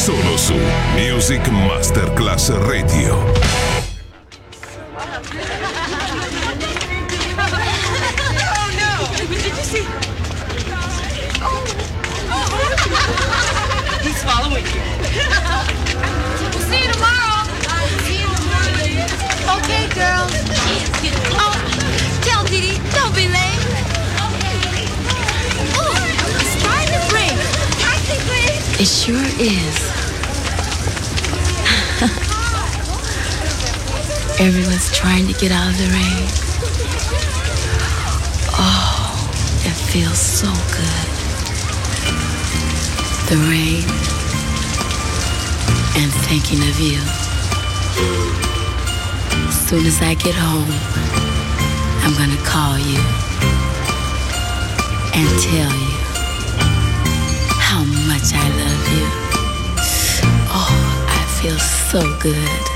Solo su Music Masterclass Radio. Oh no! Did you see? He's following you. We'll see you tomorrow. Okay, girls. Oh, tell Didi, don't be late. Oh, it's starting to rain. It sure is. Everyone's trying to get out of the rain. Oh, it feels so good. The rain and thinking of you. As soon as I get home, I'm gonna call you and tell you how much I love you. Oh, I feel so good.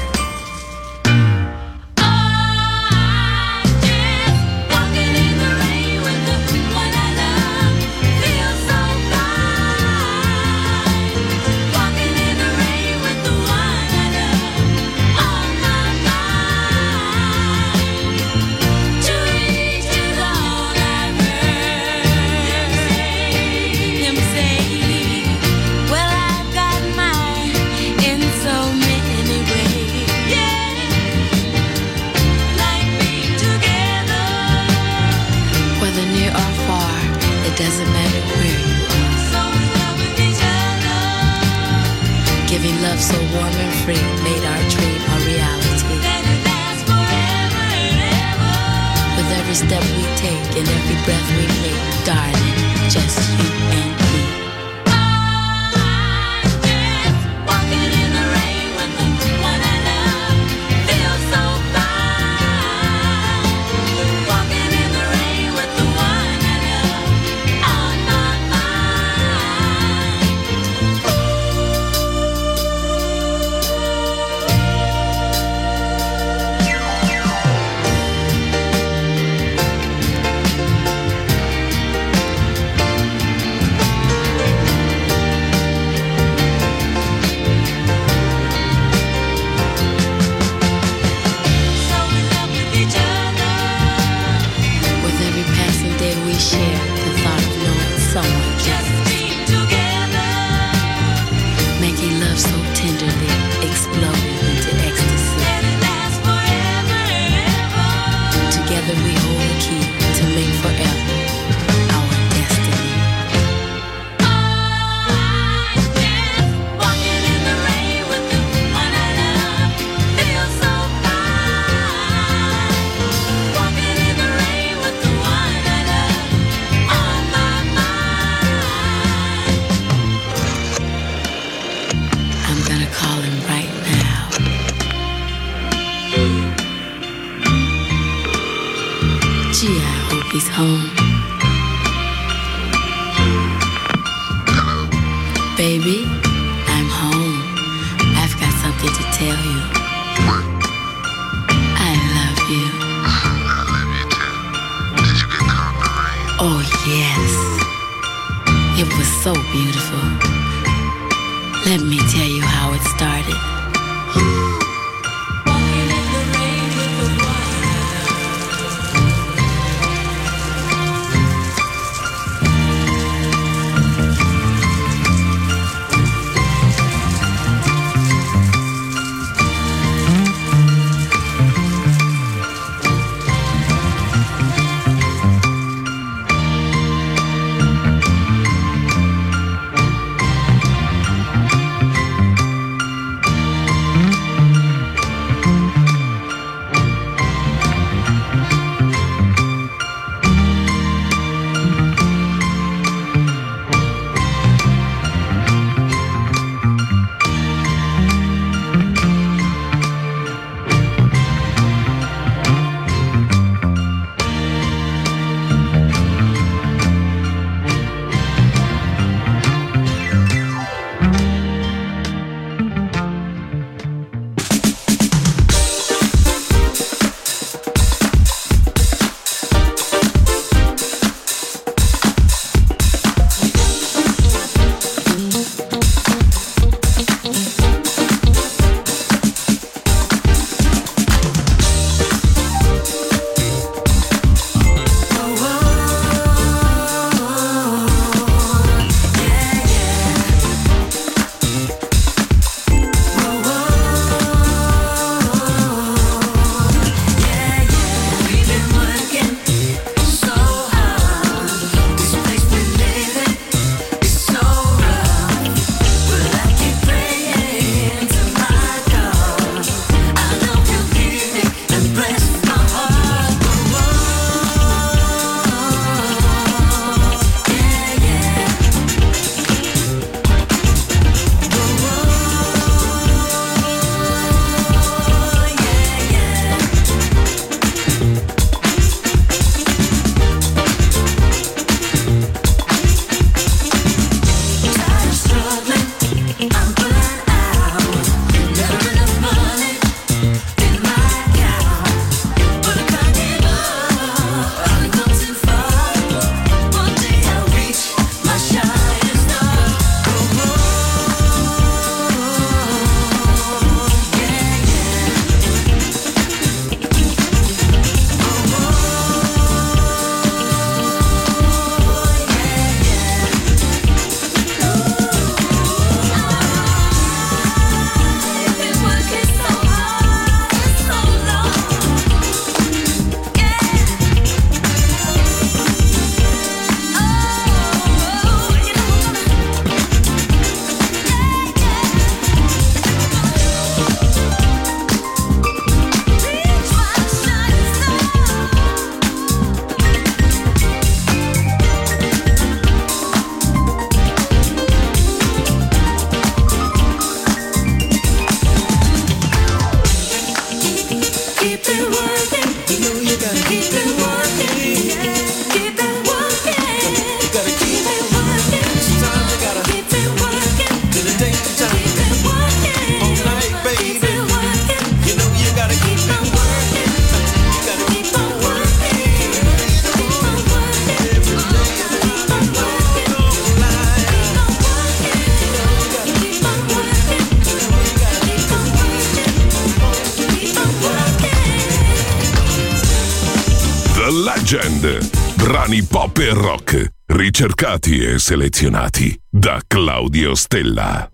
home. curati e selezionati da Claudio Stella.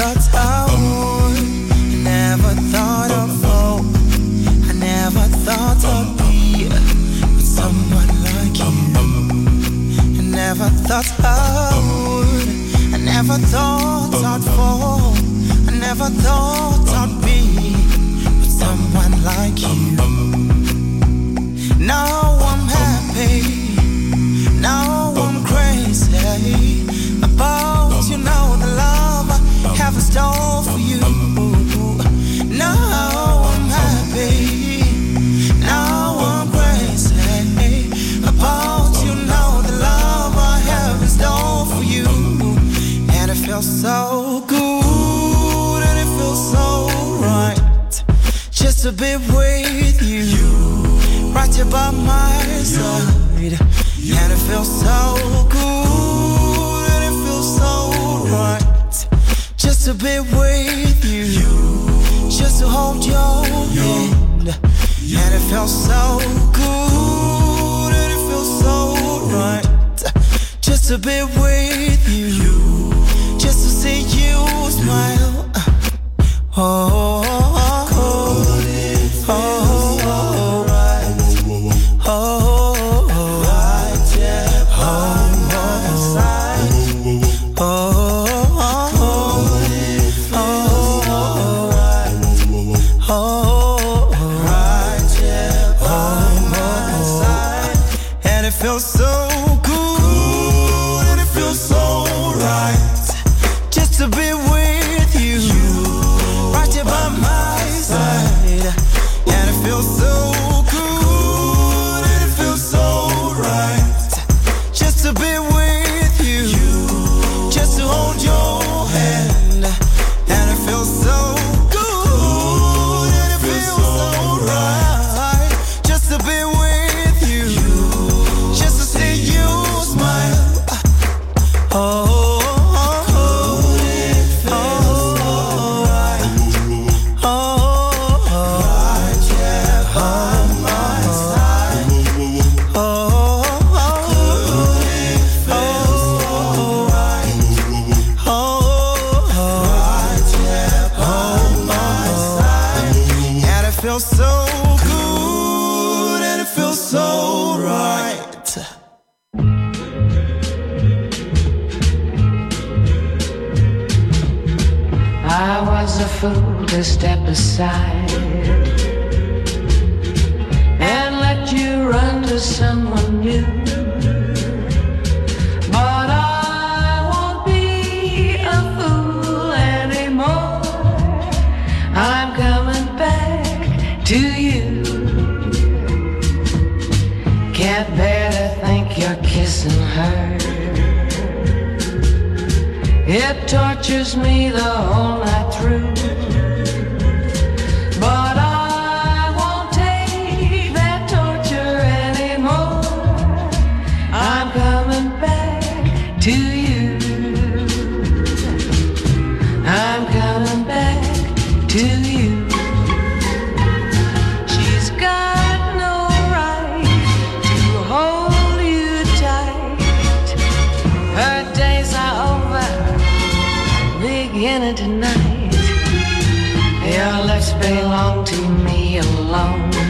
thoughts. to be with you, you. right here by my side, you. and it feels so good, and it feels so right, just to be with you, you. just to hold your hand, and it feels so good, and it feels so right, just to be with you, just to see you smile, oh. Vienna tonight. Your lips belong to me alone.